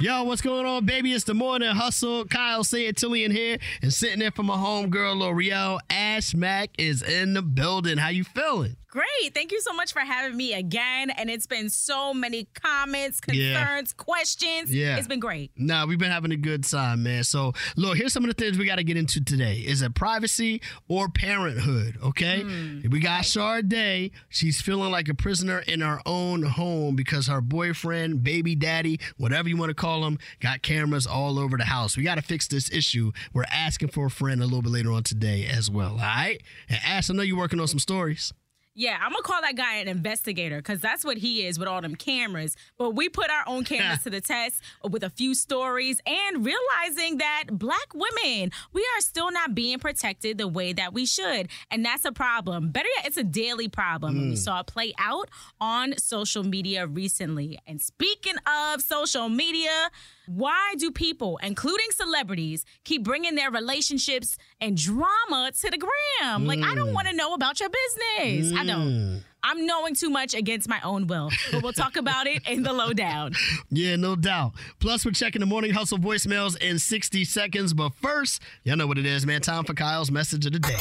Yo, what's going on, baby? It's the morning hustle. Kyle Santillian here, and sitting there for my homegirl Lore'l. Ash Mac is in the building. How you feeling? Great. Thank you so much for having me again. And it's been so many comments, Yeah. concerns, questions. Yeah. It's been great. Nah, we've been having a good time, man. So, look, here's some of the things we got to get into today. Is it privacy or parenthood? Okay, hmm. we got Sharday. She's feeling like a prisoner in her own home because her boyfriend, baby daddy, whatever you want to call him, got cameras all over the house. We got to fix this issue. We're asking for a friend a little bit later on today as well. All right, and Ash, I know you're working on some stories. Yeah, I'm gonna call that guy an investigator because that's what he is with all them cameras. But we put our own cameras to the test with a few stories and realizing that black women, we are still not being protected the way that we should. And that's a problem. Better yet, it's a daily problem. And we mm. saw it play out on social media recently. And speaking of social media, why do people, including celebrities, keep bringing their relationships and drama to the gram? Like, I don't mm. want to know about your business. I don't. Mm. I'm knowing too much against my own will, but we'll talk about it in the lowdown. Yeah, no doubt. Plus, we're checking the morning hustle voicemails in 60 seconds. But first, y'all know what it is, man. Time for Kyle's message of the day.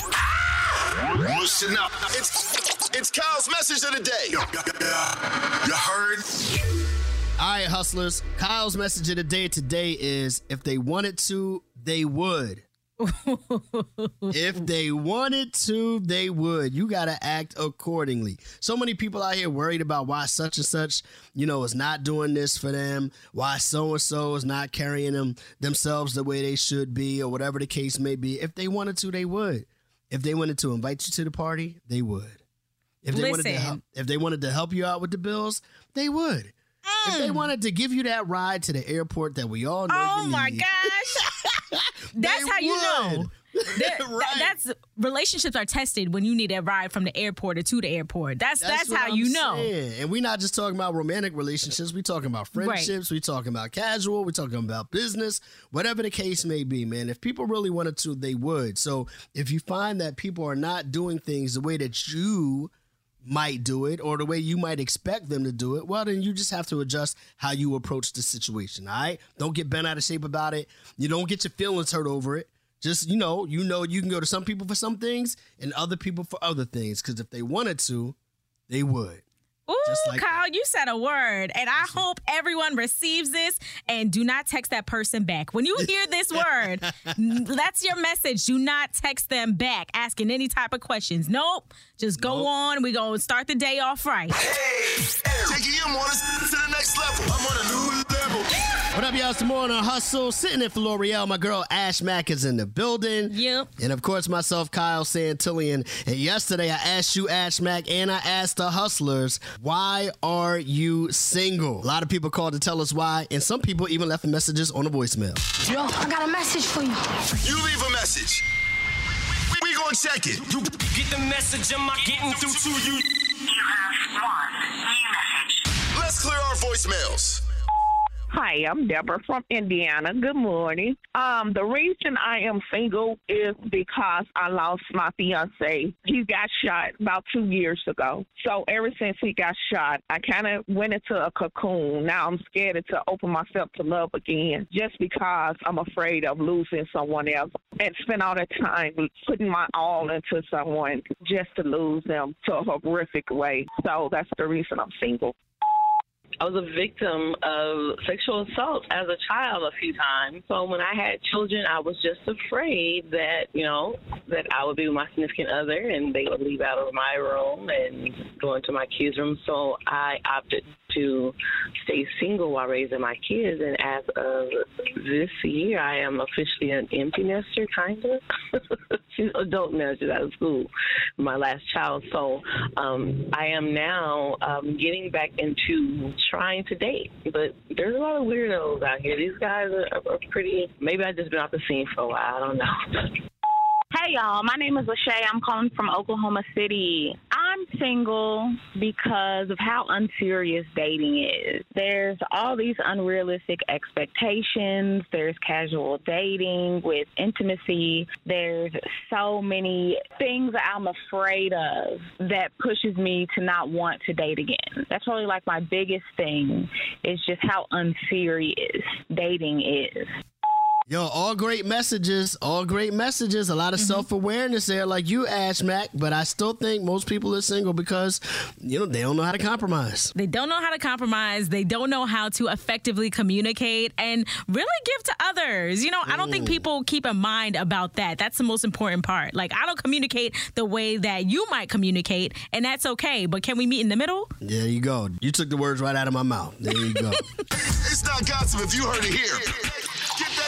Listen up. It's it's Kyle's message of the day. You heard? All right, hustlers. Kyle's message of the day today is if they wanted to, they would. if they wanted to, they would. You got to act accordingly. So many people out here worried about why such and such, you know, is not doing this for them, why so and so is not carrying them themselves the way they should be, or whatever the case may be. If they wanted to, they would. If they wanted to invite you to the party, they would. If they wanted to Listen. help, if they wanted to help you out with the bills, they would. If they wanted to give you that ride to the airport that we all know Mm. Oh my need, gosh. That's how you know. would. That- that- Right. that's relationships are tested when you need a ride from the airport or to the airport. That's that's, what how I'm you know. saying. And we're not just talking about romantic relationships. We're talking about friendships. We're talking about casual. We're talking about business. Whatever the case may be, man. If people really wanted to, they would. So if you find that people are not doing things the way that you might do it or the way you might expect them to do it, well, then you just have to adjust how you approach the situation. All right. Don't get bent out of shape about it. You don't get your feelings hurt over it. Just you know, you know, you can go to some people for some things and other people for other things. Because if they wanted to, they would. Ooh, like Kyle, you said a word, and I hope everyone receives this and do not text that person back. When you hear this word, that's your message. Do not text them back asking any type of questions. Nope. Just go on. We going to start the day off right. Taking your mornings to the next level. I'm on a new level. What up, y'all? It's the morning hustle. Sitting in for Lore'l. My girl Ash Mac is in the building. Yep. And of course, myself, Kyle Santillian. And yesterday, I asked you, Ash Mac, and I asked the hustlers, why are you single? A lot of people called to tell us why, and some people even left messages on the voicemail. Yo, I got a message for you. You leave a message. We, we gonna check it. You Get the message, am I getting through to you? Let's clear our voicemails. Hi, I'm Deborah from Indiana. Good morning. Um, the reason I am single is because I lost my fiance. He got shot about two years ago. So ever since he got shot, I kind of went into a cocoon. Now I'm scared to open myself to love again just because I'm afraid of losing someone else and spend all that time putting my all into someone just to lose them to a horrific way. So that's the reason I'm single. I was a victim of sexual assault as a child a few times. So when I had children, I was just afraid that, you know, that I would be with my significant other and they would leave out of my room and go into my kids' room. So I opted to stay single while raising my kids. And as of this year, I am officially an empty nester, kind of. She's adult now, she's out of school, my last child. So um, I am now um, getting back into trying to date. But there's a lot of weirdos out here. These guys are, are pretty, maybe I've just been off the scene for a while. I don't know. Hey y'all, my name is Lachey. I'm calling from Oklahoma City. I'm single because of how unserious dating is. There's all these unrealistic expectations. There's casual dating with intimacy. There's so many things I'm afraid of that pushes me to not want to date again. That's really like my biggest thing is just how unserious dating is. Yo, all great messages, all great messages. A lot of mm-hmm. self awareness there, like you, Ash Mac. But I still think most people are single because you know they don't know how to compromise. They don't know how to compromise. They don't know how to effectively communicate and really give to others. You know, I don't think mm. people keep in mind about that. That's the most important part. Like I don't communicate the way that you might communicate, and that's okay. But can we meet in the middle? There you go. You took the words right out of my mouth. There you go. it's not gossip if you heard it here.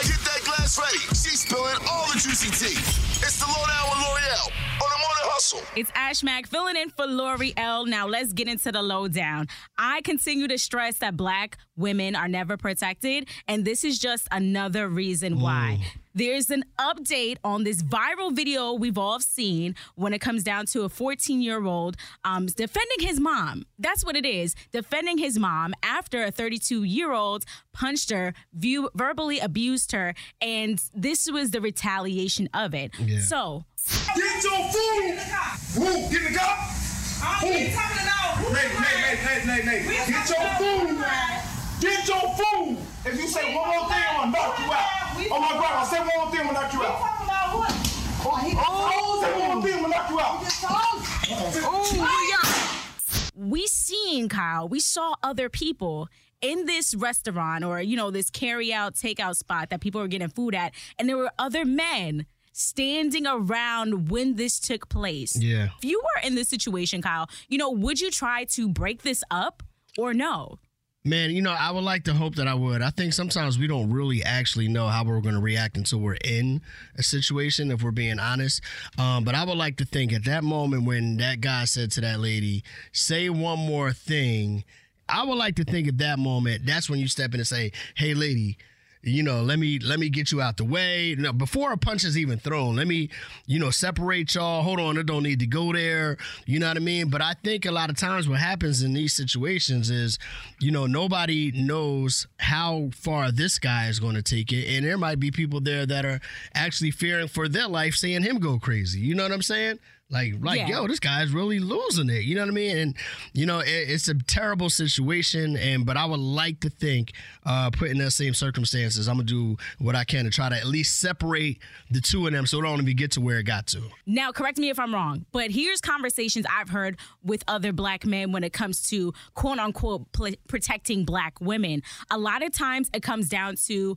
Get that, glass ready. She's spilling all the juicy tea. It's the lowdown with Lore'l on the morning hustle. It's Ash Mac filling in for Lore'l. Now let's get into the lowdown. I continue to stress that black women are never protected, and this is just another reason why. Mm. There's an update on this viral video we've all seen when it comes down to a 14 year old um, defending his mom. That's what it is defending his mom after a 32 year old punched her, view, verbally abused her, and this was the retaliation of it. Yeah. So, get your food! Woo, get in the car! Nate, Nate, Nate, Nate, Nate, Nate. Get your food! Get your food! If you say one more thing, I'm gonna knock you out. Oh my grandma, say one more thing, I'm gonna knock you out. Oh, he oh, say one more thing, I'm gonna knock you out. Oh, yeah. we seen Kyle. We saw other people in this restaurant or you know this carry out takeout spot that people were getting food at, and there were other men standing around when this took place. Yeah. If you were in this situation, Kyle, you know, would you try to break this up or no? Man, you know, I would like to hope that I would. I think sometimes we don't really actually know how we're going to react until we're in a situation, if we're being honest. Um, but I would like to think at that moment when that guy said to that lady, say one more thing, I would like to think at that moment, that's when you step in and say, hey, lady, you know, let me let me get you out the way. No, before a punch is even thrown, let me, you know, separate y'all. Hold on, it don't need to go there. You know what I mean? But I think a lot of times what happens in these situations is, you know, nobody knows how far this guy is going to take it, and there might be people there that are actually fearing for their life, seeing him go crazy. You know what I'm saying? Like, like, yeah. yo, this guy's really losing it. You know what I mean? And you know, it, it's a terrible situation. And but I would like to think, uh, put in the same circumstances, I'm gonna do what I can to try to at least separate the two of them, so it don't even get to where it got to. Now, correct me if I'm wrong, but here's conversations I've heard with other black men when it comes to quote unquote pl- protecting black women. A lot of times, it comes down to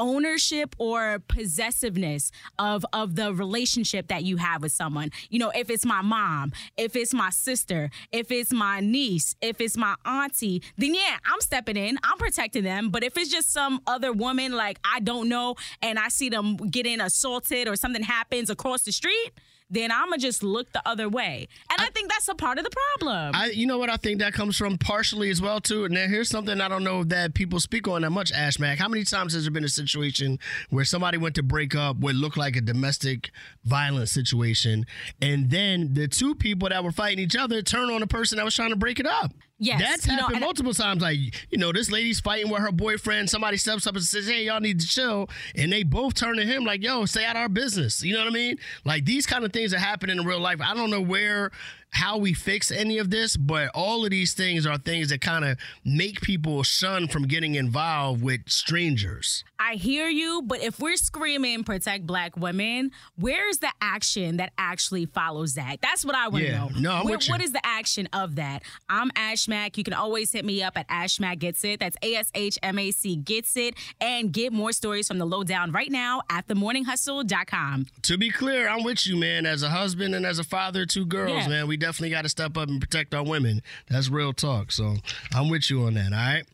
ownership or possessiveness of of the relationship that you have with someone. You know, if it's my mom, if it's my sister, if it's my niece, if it's my auntie, then yeah, I'm stepping in, I'm protecting them. But if it's just some other woman like I don't know and I see them getting assaulted or something happens across the street, then I'm gonna just look the other way. And I, I, think that's a part of the problem. I, you know what? I think that comes from partially as well too. And now here's something I don't know that people speak on that much. Ash Mac, how many times has there been a situation where somebody went to break up what looked like a domestic violence situation, and then the two people that were fighting each other turn on the person that was trying to break it up? Yes, that's happened know, multiple I, times. Like you know, this lady's fighting with her boyfriend. Somebody steps up and says, "Hey, y'all need to chill," and they both turn to him like, "Yo, stay out of our business." You know what I mean? Like these kind of things that happen in real life. I don't know where how we fix any of this, but all of these things are things that kind of make people shun from getting involved with strangers. I hear you, but if we're screaming protect black women, where's the action that actually follows that? That's what I want to yeah. know. No, I'm Where, with you. What is the action of that? I'm Ashmac. You can always hit me up at Ashmac Gets It. That's A S H M A C Gets It. And get more stories from the lowdown right now at themorninghustle.com. To be clear, I'm with you, man. As a husband and as a father, two girls, yeah. man. We definitely got to step up and protect our women. That's real talk. So I'm with you on that. All right.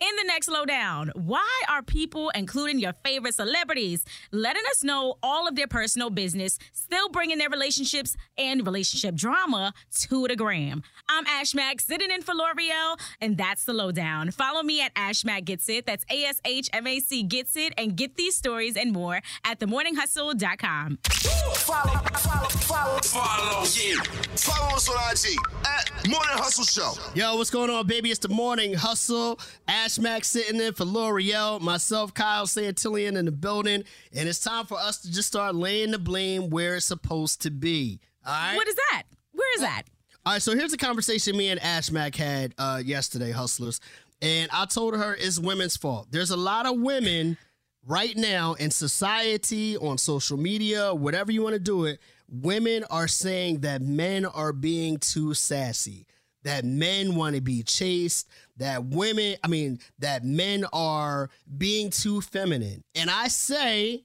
In the next lowdown, why are people, including your favorite celebrities, letting us know all of their personal business, still bringing their relationships and relationship drama to the gram? I'm Ash Mac, sitting in for Lore'l, and that's the lowdown. Follow me at Ash Mac Gets It. That's A S H M A C Gets It, and get these stories and more at themorninghustle.com. Follow, follow, follow, follow, yeah. Follow us on IG at Morning Hustle Show. Yo, what's going on, baby? It's the Morning Hustle. Ash Mac sitting in for Lore'l. Myself, Kyle Santillian in the building. And it's time for us to just start laying the blame where it's supposed to be. All right? What is that? Where is that? All right, so here's a conversation me and Ash Mac had uh, yesterday, hustlers. And I told her it's women's fault. There's a lot of women right now in society, on social media, whatever you want to do it, women are saying that men are being too sassy, that men want to be chased, that women, I mean, that men are being too feminine. And I say,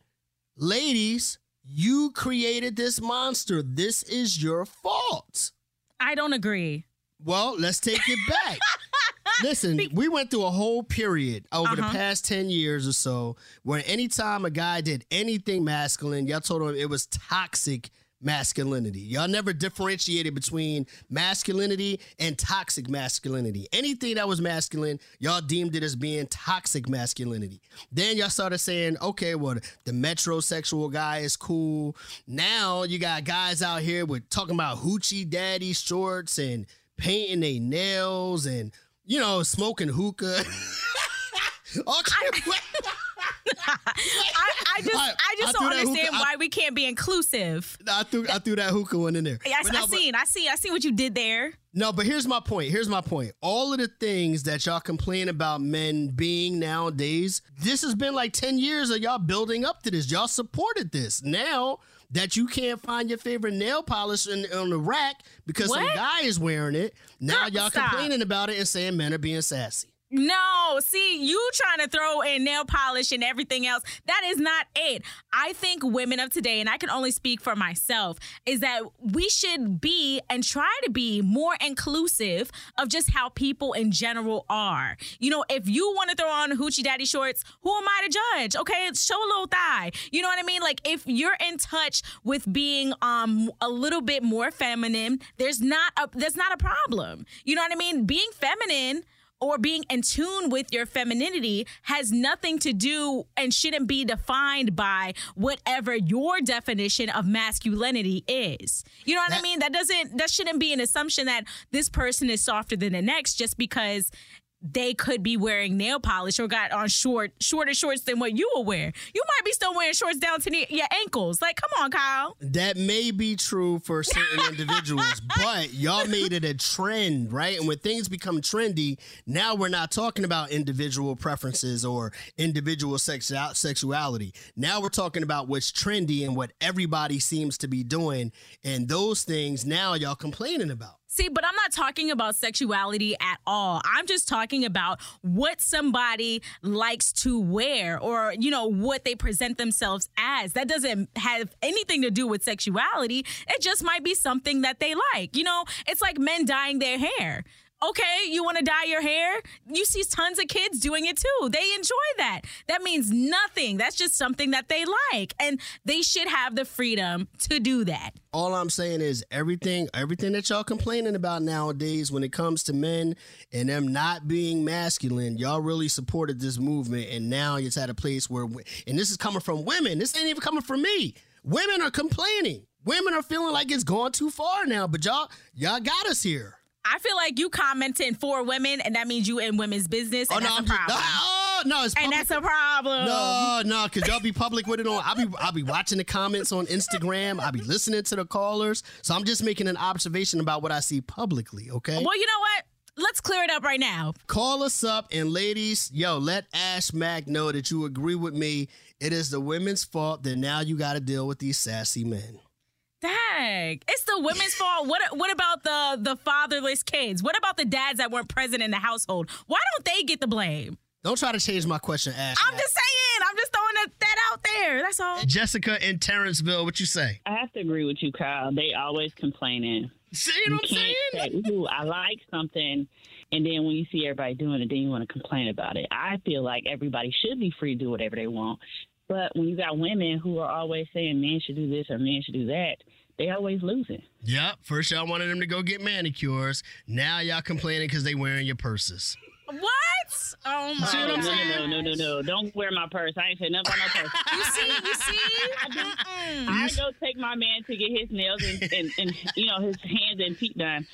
ladies, you created this monster. This is your fault. I don't agree. Well, let's take it back. Listen, we went through a whole period over the Uh-huh. past 10 years or so where anytime a guy did anything masculine, y'all told him it was toxic masculinity. Y'all never differentiated between masculinity and toxic masculinity. Anything that was masculine, y'all deemed it as being toxic masculinity. Then y'all started saying, okay, well, the metrosexual guy is cool. Now you got guys out here with talking about hoochie daddy shorts and painting their nails and you know smoking hookah. okay. I, I just, I- I just I don't understand hookah- I- why we can't be inclusive. I threw I threw that hookah one in there. I, I no, but- seen, I see, I see what you did there. No, but here's my point. Here's my point. All of the things that y'all complain about men being nowadays, this has been like 10 years of y'all building up to this. Y'all supported this. Now that you can't find your favorite nail polish in, on the rack because some guy is wearing it, now Girl, y'all stop. complaining about it and saying men are being sassy. No, see, you trying to throw in nail polish and everything else. That is not it. I think women of today, and I can only speak for myself, is that we should be and try to be more inclusive of just how people in general are. You know, if you want to throw on hoochie daddy shorts, who am I to judge? Okay, show a little thigh. You know what I mean? Like if you're in touch with being um a little bit more feminine, there's not a there's not a problem. You know what I mean? Being feminine or being in tune with your femininity has nothing to do and shouldn't be defined by whatever your definition of masculinity is. You know what I mean? That doesn't that shouldn't be an assumption that this person is softer than the next just because they could be wearing nail polish or got on short shorter shorts than what you will wear. You might be still wearing shorts down to the, your ankles. Like, come on, Kyle. That may be true for certain individuals, but y'all made it a trend, right? And when things become trendy, now we're not talking about individual preferences or individual sexu- sexuality. Now we're talking about what's trendy and what everybody seems to be doing. And those things now y'all complaining about. See, but I'm not talking about sexuality at all. I'm just talking about what somebody likes to wear or, you know, what they present themselves as. That doesn't have anything to do with sexuality. It just might be something that they like. You know, it's like men dyeing their hair. Okay, you want to dye your hair? You see tons of kids doing it too. They enjoy that. That means nothing. That's just something that they like. And they should have the freedom to do that. all I'm saying is everything everything that y'all complaining about nowadays when it comes to men and them not being masculine, y'all really supported this movement and now it's at a place where and this is coming from women. This ain't even coming from me. Women are complaining. Women are feeling like it's gone too far now, but y'all y'all got us here. I feel like you commenting for women, and that means you in women's business, oh, and oh no, that's I'm a just, problem. oh no, it's and that's a problem. No, no, because y'all be public with it on. I'll be I'll be watching the comments on Instagram. I'll be listening to the callers. So I'm just making an observation about what I see publicly, okay? Well, you know what? Let's clear it up right now. Call us up and ladies, yo, let Ash Mac know that you agree with me. It is the women's fault that now you got to deal with these sassy men. Dang, it's the women's fault. What what about the the fatherless kids? What about the dads that weren't present in the household? Why don't they get the blame? Don't try to change my question, Ash. I'm just saying. I'm just throwing that, that out there. That's all. Jessica in Terrenceville, what you say? I have to agree with you, Kyle. They always complaining. See what I'm can't saying? say, "Ooh, I like something," and then when you see everybody doing it, then you want to complain about it. I feel like everybody should be free to do whatever they want, but when you got women who are always saying men should do this or men should do that, they always losing. Yep. First y'all wanted them to go get manicures. Now y'all complaining because they wearing your purses. What? Oh my See what I'm no, saying? no, no, no, no! Don't wear my purse. I ain't say nothing about no purse. You see, you see? Mm-mm. I go take my man to get his nails and, and, and you know his hands and feet done.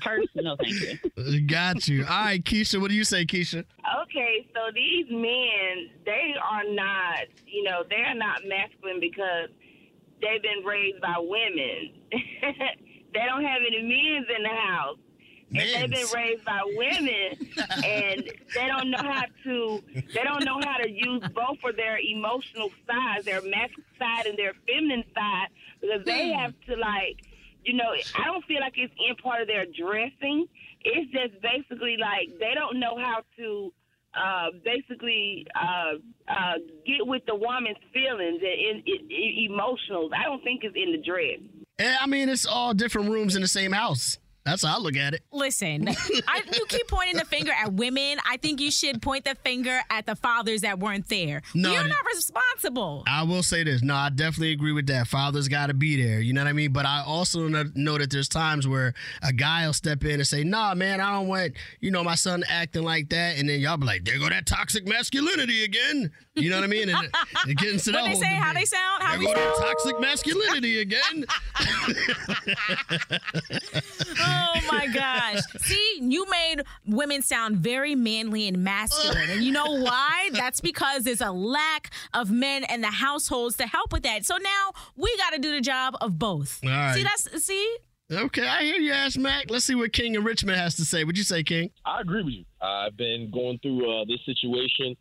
Purse, no, thank you. Got you. All right, Keisha. What do you say, Keisha? Okay, so these men, they are not, you know, they're not masculine because they've been raised by women. they don't have any men's in the house. And they've been raised by women and they don't know how to they don't know how to use both of their emotional sides, their masculine side and their feminine side because they hmm. have to like you know, I don't feel like it's in part of their dressing. It's just basically like they don't know how to uh, basically uh, uh, get with the woman's feelings and in emotionals. I don't think it's in the dress. Eh, I mean, it's all different rooms in the same house. That's how I look at it. Listen, I, you keep pointing the finger at women. I think you should point the finger at the fathers that weren't there. No, You're not responsible. I will say this. No, I definitely agree with that. Father's got to be there. You know what I mean? But I also know that there's times where a guy will step in and say, nah, man, I don't want, you know, my son acting like that. And then y'all be like, there go that toxic masculinity again. You know what I mean? And it, gets into What they say? How they sound? How There we go that sound? toxic masculinity again. Oh my gosh. See, you made women sound very manly and masculine. And you know why? That's because there's a lack of men in the households to help with that. So now we got to do the job of both. All right. See, that's, see? okay, I hear you, Ash Mac. Let's see what King in Richmond has to say. What'd you say, King? I agree with you. I've been going through uh, this situation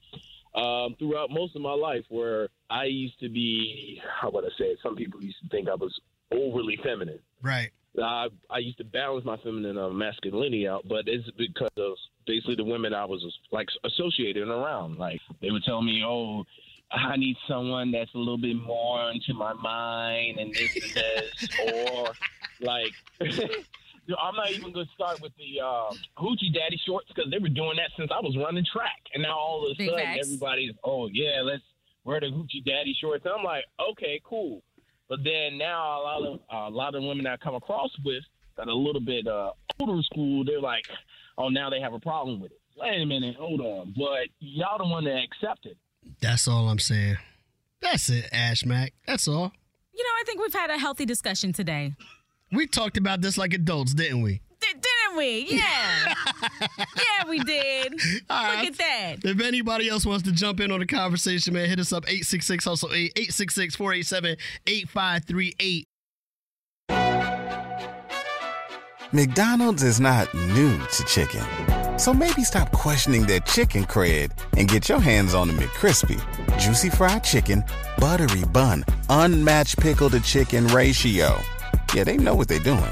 um, throughout most of my life where I used to be, how would I say it? Some people used to think I was overly feminine. Right. I, I used to balance my feminine uh, masculinity out, but it's because of basically the women I was like associated and around. Like they would tell me, "Oh, I need someone that's a little bit more into my mind and this and this," or like. I'm not even going to start with the uh, hoochie daddy shorts because they were doing that since I was running track, and now all of a sudden everybody's, oh yeah, let's wear the hoochie daddy shorts. I'm like, okay, cool. But then now a lot of a lot of women I come across with that are a little bit uh, older school, they're like, oh, now they have a problem with it. Wait a minute, hold on. But y'all the one that accepted. That's all I'm saying. That's it, Ash Mac. That's all. You know, I think we've had a healthy discussion today. We talked about this like adults, didn't we? D- didn't we? Yeah. yeah, we did. All Look right. at that. If anybody else wants to jump in on the conversation, man, hit us up 866 hustle 8 866 487 8538. McDonald's is not new to chicken. So maybe stop questioning their chicken cred and get your hands on the McCrispy. Juicy fried chicken, buttery bun, unmatched pickle to chicken ratio. Yeah, they know what they're doing.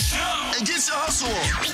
Get your hustle on.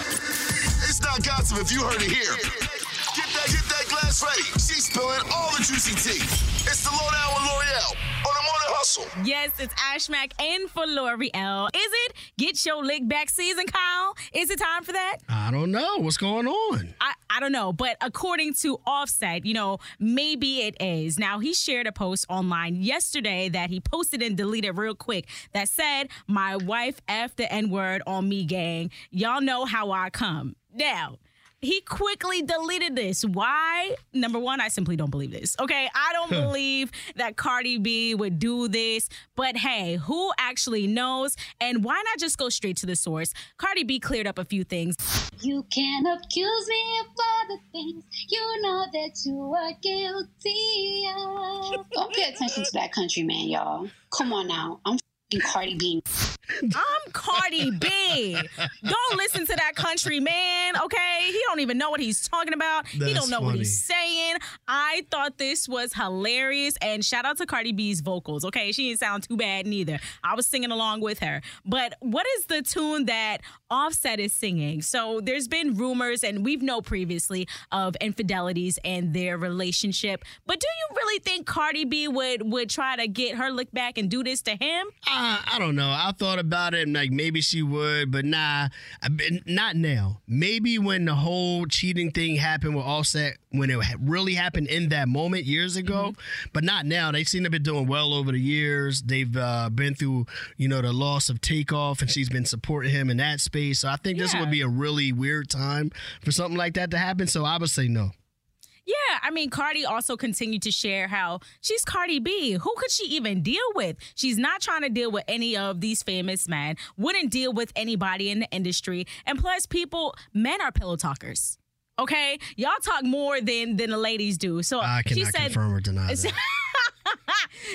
It's not gossip if you heard it here. Get that, get that glass ready. She's spilling all the juicy tea. It's the lowdown with Lore'l on the morning hustle. Yes, it's Ashmac in for Lore'l. Is it get your lick back season, Kyle? Is it time for that? I don't know. What's going on? I, I don't know, but according to Offset, you know, maybe it is. Now, he shared a post online yesterday that he posted and deleted real quick that said, My wife F the N word on me, gang. Y'all know how I come. Now, he quickly deleted this. Why? Number one, I simply don't believe this. Okay, I don't believe that Cardi B would do this. But hey, who actually knows? And why not just go straight to the source? Cardi B cleared up a few things. You can accuse me of all the things you know that you are guilty of. Don't pay attention to that country man, y'all. Come on now. I'm Cardi B. I'm Cardi B. Don't listen to that country man, okay? He don't even know what he's talking about. he don't know what he's saying. I thought this was hilarious and shout out to Cardi B's vocals, okay? She didn't sound too bad neither. I was singing along with her. But what is the tune that Offset is singing? So there's been rumors and we've known previously of infidelities and their relationship. But do you really think Cardi B would would try to get her lick back and do this to him? I don't know. I thought about it and like maybe she would, but nah, been- not now. Maybe when the whole cheating thing happened with Offset, when it really happened in that moment years ago, but not now. They seem to be doing well over the years. They've uh, been through, you know, the loss of Takeoff, and she's been supporting him in that space. So I think this would be a really weird time for something like that to happen. So I would say no. Yeah, I mean, Cardi also continued to share how she's Cardi B. Who could she even deal with? She's not trying to deal with any of these famous men, wouldn't deal with anybody in the industry. And plus, people, men are pillow talkers. Okay? Y'all talk more than than the ladies do. So I she cannot said confirm or deny that.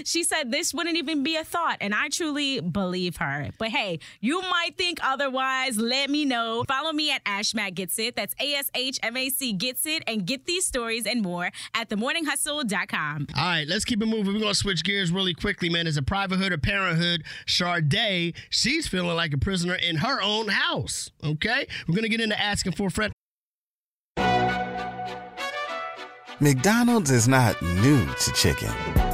she said this wouldn't even be a thought, and I truly believe her. But hey, you might think otherwise. Let me know. Follow me at Ashmac Gets It. That's A S H M A C Gets It, and get these stories and more at themorninghustle.com. All right, let's keep it moving. We're gonna switch gears really quickly, man. As a private hood or parenthood, Sharday, she's feeling like a prisoner in her own house. Okay, we're gonna get into asking for a friend. McDonald's is not new to chicken.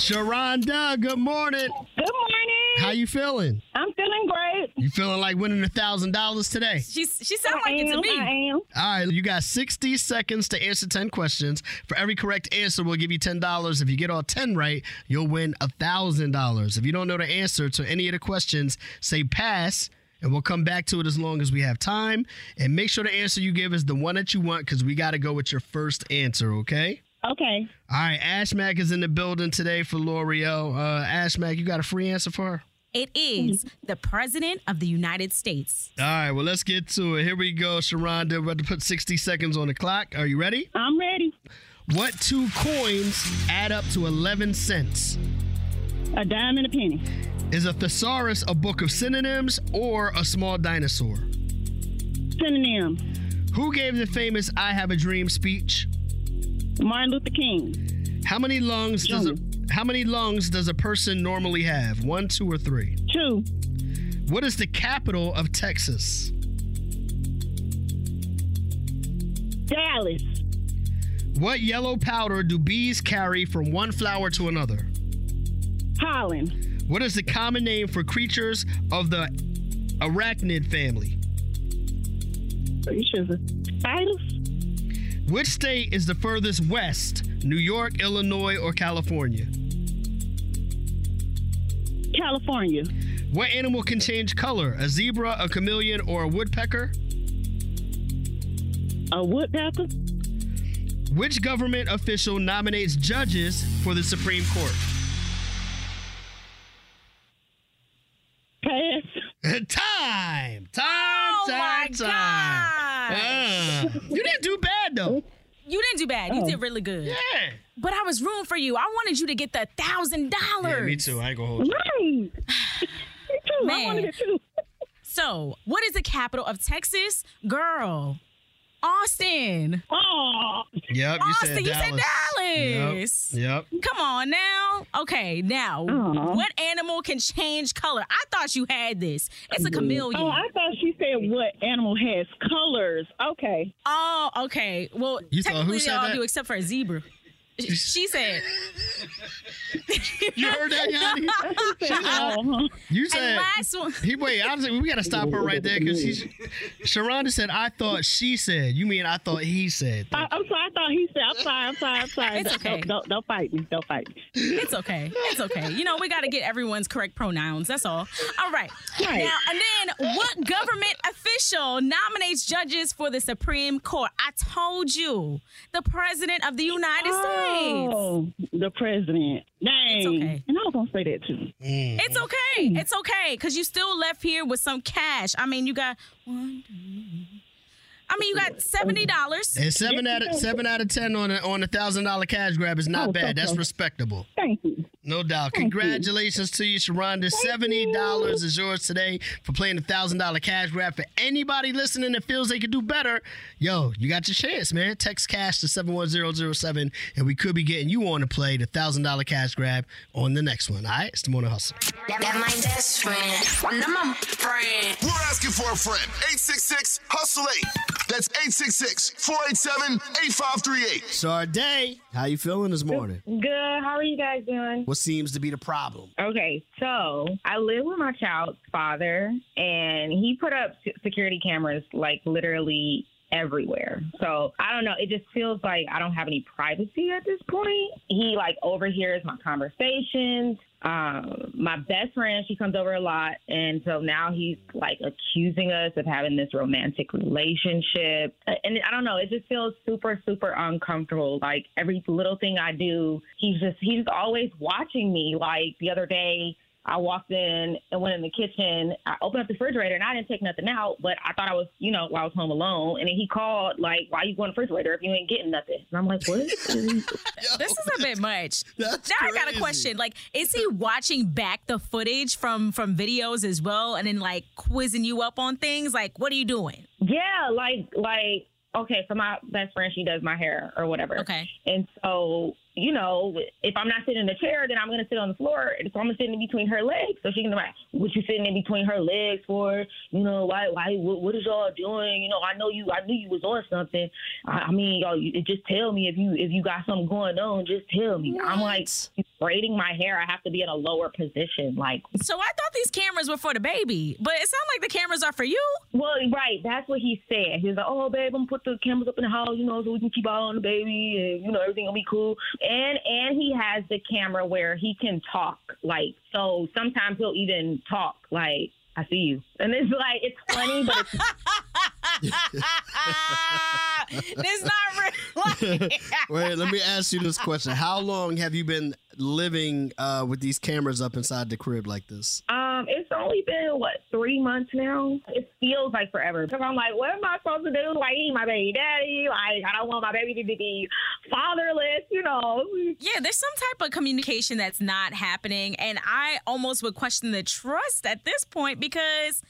Sharonda, good morning. Good morning. How you feeling? I'm feeling great. You feeling like winning a thousand dollars today? She's she sounds I like it to me. I am. All right, you got 60 seconds to answer 10 questions. For every correct answer, we'll give you $10. If you get all 10 right, you'll win a $1,000. If you don't know the answer to any of the questions, say pass, and we'll come back to it as long as we have time. And make sure the answer you give is the one that you want because we got to go with your first answer, okay? Okay. All right, Ash Ashmac is in the building today for Lore'l. Uh, Ashmac, you got a free answer for her? It is the president of the United States. All right, well, let's get to it. Here we go, Sharonda. We're about to put 60 seconds on the clock. Are you ready? I'm ready. What two coins add up to 11 cents? A dime and a penny. Is a thesaurus a book of synonyms or a small dinosaur? Synonym. Who gave the famous I Have a Dream speech? Martin Luther King. How many lungs does a how many lungs does a person normally have? One, two, or three? Two. What is the capital of Texas? Dallas. What yellow powder do bees carry from one flower to another? Pollen. What is the common name for creatures of the arachnid family? Are you sure? Spiders. Which state is the furthest west? New York, Illinois, or California? California. What animal can change color? A zebra, a chameleon, or a woodpecker? A woodpecker. Which government official nominates judges for the Supreme Court? Pass. time! Time! Oh time! my time! God. Ah. you didn't do bad though. You didn't do bad. You Oh. did really good. Yeah. But I was rooting for you. I wanted you to get the thousand Yeah, me dollars. too. I ain't gonna hold you. Right. Me too. I wanted it too. So, what is the capital of Texas? Girl, Austin. Oh. Yep, you Austin, said you said Dallas. Dallas. Yep. yep. Come on now. Okay, now, Aw. what animal can change color? I thought you had this. It's a chameleon. Oh, I thought she said what animal has colors. Okay. Oh, okay. Well, You thought who technically said they all that? do except for a zebra. She said. You heard that, Yanni? She said, Uh-huh. You said last one. he wait. Honestly, we gotta stop her right there because she's. Sharonda said, "I thought she said." You mean I thought he said? I, I'm sorry. I thought he said. I'm sorry. I'm sorry. I'm sorry. It's Don't- okay. Don't, don't, don't fight me. Don't fight me. It's okay. It's okay. You know, we got to get everyone's correct pronouns. That's all. All right. Right. Now, and then what government official nominates judges for the Supreme Court? I told you, the President of the United States. Oh, the president. Dang. okay. And I was gonna say that too. Mm. It's okay. It's okay because you still left here with some cash. I mean, you got one. I mean, you got seventy dollars. And seven out of seven out of ten on a, on a thousand dollar cash grab is not Oh, bad. That's respectable. Thank you. No doubt. Thank you. Congratulations to you, Sharonda. Seventy dollars is yours today for playing the thousand dollar cash grab. For anybody listening that feels they could do better, yo, you got your chance, man. Text cash to seven one zero zero seven, and we could be getting you on to play the thousand dollar cash grab on the next one. All right, it's the morning hustle. That, that my best friend. One of my friend. We're asking for a friend. 866 Hustle 8. That's 866 487 8538. Sharday, how you feeling this morning? Good. How are you guys doing? What seems to be the problem? Okay, so I live with my child's father, and he put up security cameras like literally everywhere. So I don't know. It just feels like I don't have any privacy at this point. He like overhears my conversations. Um, my best friend, she comes over a lot, and so now he's like accusing us of having this romantic relationship. And I don't know. It just feels super, super uncomfortable. Like every little thing I do, he's just he's always watching me. Like the other day. I walked in and went in the kitchen. I opened up the refrigerator and I didn't take nothing out, but I thought I was, you know, I was home alone. And then he called, like, why you going to the refrigerator if you ain't getting nothing? And I'm like, what? This is a bit much. That's now I got a question. Like, is he watching back the footage from from videos as well, and then like quizzing you up on things? Like, what are you doing? Yeah, like like okay, so my best friend she does my hair or whatever. Okay. And so, you know, if I'm not sitting in the chair, then I'm gonna sit on the floor. So I'm gonna sit in between her legs. So she can be like, What you sitting in between her legs for? You know, why why what, what is y'all doing? You know, I know you I knew you was on something. I, I mean, y'all you, just tell me if you if you got something going on, just tell me. I'm like braiding my hair, I have to be in a lower position. Like So I thought these cameras were for the baby, but it sounds like the cameras are for you. Well, right. That's what he said. He was like, "Oh, babe, I'm gonna put the cameras up in the house, you know, so we can keep eye on the baby, and you know, everything will be cool." And and and he has the camera where he can talk, like so. Sometimes he'll even talk, like, "I see you," and it's like it's funny, but it's It's not real. Wait, let me ask you this question: How long have you been living uh, with these cameras up inside the crib like this? Um, Um, it's only been what three months now. It feels like forever. Because I'm like, what am I supposed to do? Like, he's my baby daddy. Like, I don't want my baby to be fatherless. You know. Yeah, there's some type of communication that's not happening, and I almost would question the trust at this point because.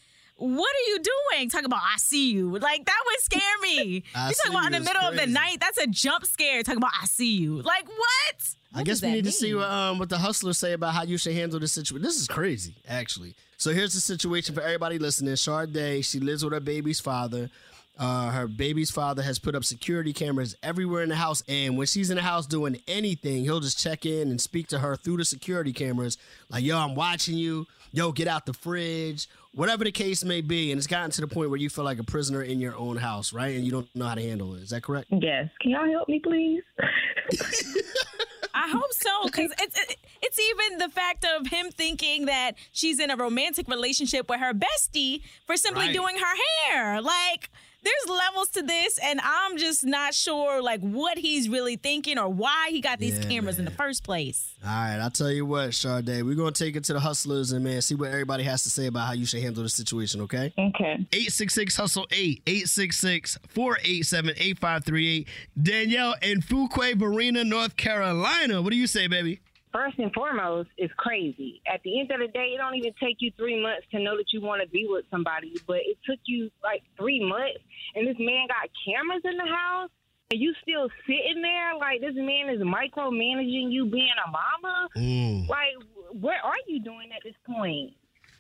What are you doing? Talking about I see you. Like that would scare me. You see talking about in the is middle of the night? That's a jump scare. Talking about I see you. Like what? I guess we that need to see what, um, what the hustlers say about how you should handle this situation. This is crazy, actually. So here's the situation for everybody listening. Sharday, she lives with her baby's father. Uh, her baby's father has put up security cameras everywhere in the house, and when she's in the house doing anything, he'll just check in and speak to her through the security cameras, like, "Yo, I'm watching you. Yo, get out the fridge." Whatever the case may be, and it's gotten to the point where you feel like a prisoner in your own house, right? And you don't know how to handle it. Is that correct? Yes. Can y'all help me, please? I hope so, because it's it- it's even the fact of him thinking that she's in a romantic relationship with her bestie for simply Right. doing her hair. Like there's levels to this, and I'm just not sure like what he's really thinking or why he got these Yeah, cameras in the first place. All right, I'll tell you what, Sharday, we're gonna take it to the hustlers and man, see what everybody has to say about how you should handle the situation, okay? Okay. 866 Hustle 8, 866 487 8538. Danielle in Fuquay Varina, North Carolina. What do you say, baby? First and foremost, it's crazy. At the end of the day, it don't even take you three months to know that you want to be with somebody, but it took you like three months, and this man got cameras in the house, and you still sitting there like this man is micromanaging you being a mama. Mm. Like, what are you doing at this point?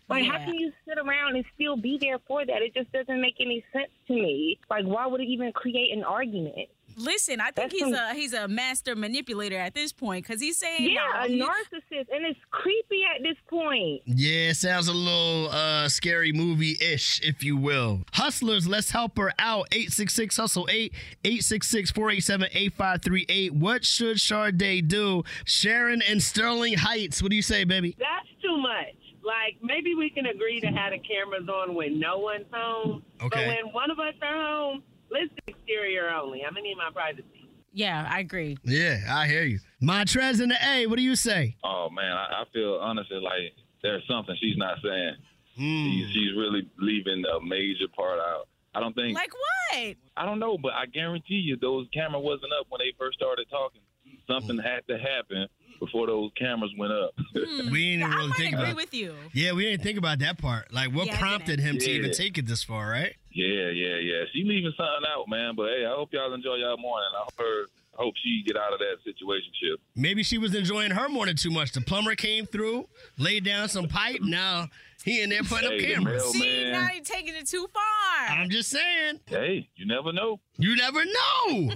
Like, how can you sit around and still be there for that? It just doesn't make any sense to me. Like, why would it even create an argument? Listen, I think That's he's some- a he's a master manipulator at this point because he's saying Yeah, no, a he- narcissist, and it's creepy at this point. Yeah, sounds a little uh scary movie ish, if you will. Hustlers, let's help her out. 866 Hustle 8 866 487 8538. What should Sharday do? Sharon and Sterling Heights. What do you say, baby? That's too much. Like maybe we can agree to have the cameras on when no one's home. But Okay. when one of us are home, let's do exterior only. I'm gonna need my privacy. Yeah, I agree. Yeah, I hear you. My Montrez in the A. What do you say? Oh man, I, I feel honestly like there's something she's not saying. Hmm. She's, she's really leaving a major part out. I don't think. Like what? I don't know, but I guarantee you those camera wasn't up when they first started talking. Something Hmm. had to happen before those cameras went up. Hmm. We didn't really think agree about with you. Yeah, we didn't think about that part. Like, what Yeah, prompted him to even take it this far, right? Yeah, yeah, yeah. She leaving something out, man. But hey, I hope y'all enjoy y'all morning. I hope her, I hope she get out of that situationship. Maybe she was enjoying her morning too much. The plumber came through, laid down some pipe. Now he in there putting up Hey, the cameras. See, now you're taking it too far. I'm just saying. Hey, you never know. You never know.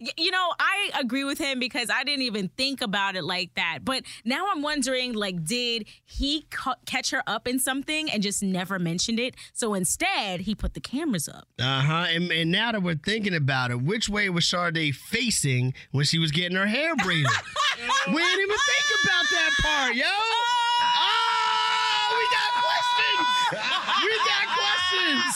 Y- You know, I agree with him because I didn't even think about it like that. But now I'm wondering, like, did he ca- catch her up in something and just never mentioned it? So instead, he put the cameras up. Uh huh. And, and now that we're thinking about it, which way was Sharday facing when she was getting her hair braided? we didn't even think about that part, yo. Oh, we got questions. We got questions.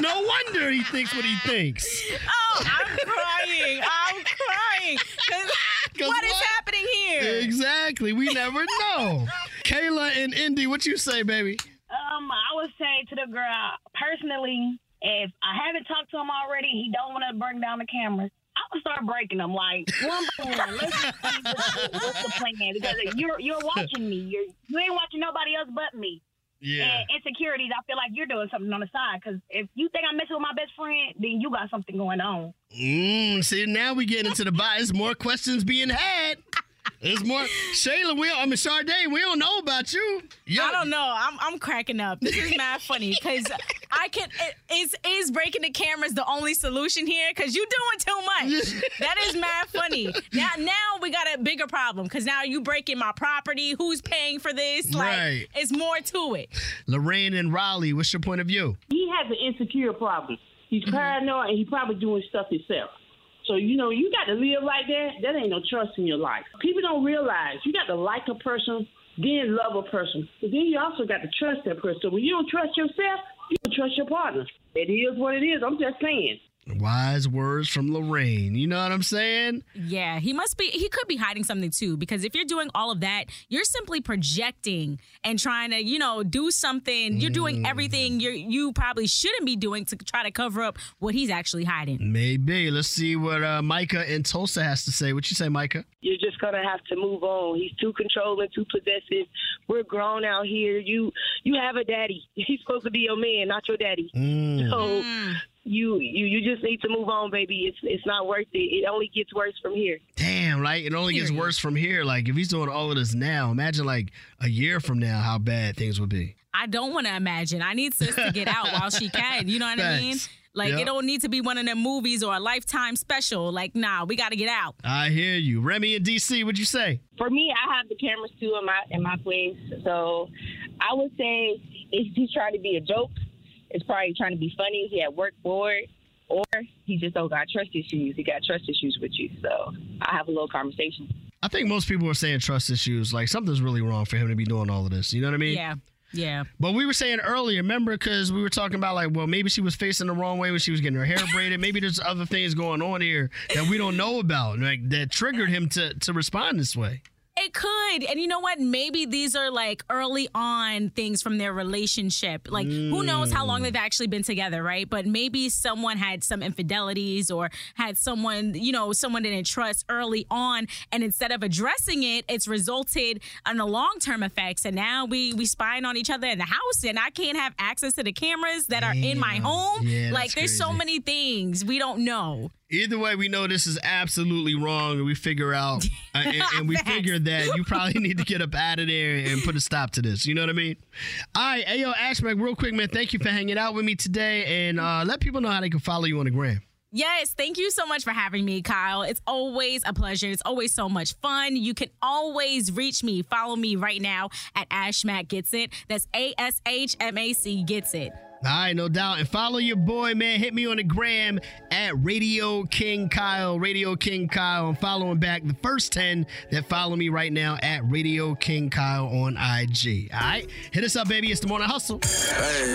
No wonder he thinks what he thinks. Oh, I'm crying. I'm crying. 'Cause 'Cause what is what? happening here? Exactly. We never know. Kayla and Indy, what you say, baby? Um, I would say to the girl personally, if I haven't talked to him already, he don't want to bring down the cameras. I would start breaking them like one by one. Let's see what's, the- what's the plan because you're you're watching me. You're you ain't watching nobody else but me. Yeah. And insecurities, I feel like you're doing something on the side because if you think I'm messing with my best friend, then you got something going on. Mm, see, now we get into the bias. More questions being had. There's more. Shayla, we, I mean, Sharday, we don't know about you. I don't know. I'm I'm cracking up. This is mad funny because I can. Is is breaking the cameras the only solution here? Because you doing too much. that is mad funny. Now now we got a bigger problem because now you breaking my property. Who's paying for this? Like Right. it's more to it. Lorraine and Raleigh, what's your point of view? he has an insecure problem. He's mm-hmm. paranoid and he probably doing stuff himself. So you know, you got to live like that. That ain't no trust in your life. People don't realize you got to like a person, then love a person, but then you also got to trust that person. So when you don't trust yourself, you don't trust your partner. It is what it is. I'm just saying. Wise words from Lorraine. You know what I'm saying? Yeah, he must be. He could be hiding something too. Because if you're doing all of that, you're simply projecting and trying to, you know, do something. You're doing everything you you probably shouldn't be doing to try to cover up what he's actually hiding. Maybe. Let's see what uh, Micah in Tulsa has to say. What you say, Micah? You're just gonna have to move on. He's too controlling, too possessive. We're grown out here. You you have a daddy. He's supposed to be your man, not your daddy. Mm. So you you you just need to move on, baby. It's it's not worth it. It only gets worse from here. Damn, right? it only gets worse from here. Like if he's doing all of this now, imagine like a year from now how bad things would be. I don't want to imagine. I need sis to get out while she can. You know what I mean? Like Yep. it don't need to be one of them movies or a lifetime special. Like, nah, we got to get out. I hear you. Remy in DC, what'd you say? For me, I have the cameras too in my in my place, so I would say if he's trying to be a joke, it's probably trying to be funny. He had work bored, or he just don't got trust issues. He got trust issues with you, so I have a little conversation. I think most people are saying trust issues. Like something's really wrong for him to be doing all of this. You know what I mean? Yeah. Yeah. But we were saying earlier, remember, because we were talking about like, well, maybe she was facing the wrong way when she was getting her hair braided. Maybe there's other things going on here that we don't know about, like that triggered him to to respond this way. It could. And you know what? Maybe these are like early on things from their relationship. Like, who knows how long they've actually been together, right? But maybe someone had some infidelities or had someone, you know, someone didn't trust early on. And instead of addressing it, it's resulted in the long term effects. And now we we spying on each other in the house and I can't have access to the cameras that are in my home. Yeah, like, there's so many things we don't know. Either way, we know this is absolutely wrong, and we figure out, uh, and, and we figure that you probably need to get up out of there and put a stop to this. You know what I mean? All right, hey yo, Ashmac, real quick, man. Thank you for hanging out with me today, and uh, let people know how they can follow you on the gram. Yes, thank you so much for having me, Kyle. It's always a pleasure. It's always so much fun. You can always reach me. Follow me right now at Ashmac Gets It. That's A S H M A C Gets It. All right, no doubt. And follow your boy, man. Hit me on the gram at Radio King Kyle. Radio King Kyle. I'm following back the first 10 that follow me right now at Radio King Kyle on IG. All right, hit us up, baby. It's the morning hustle. Hey.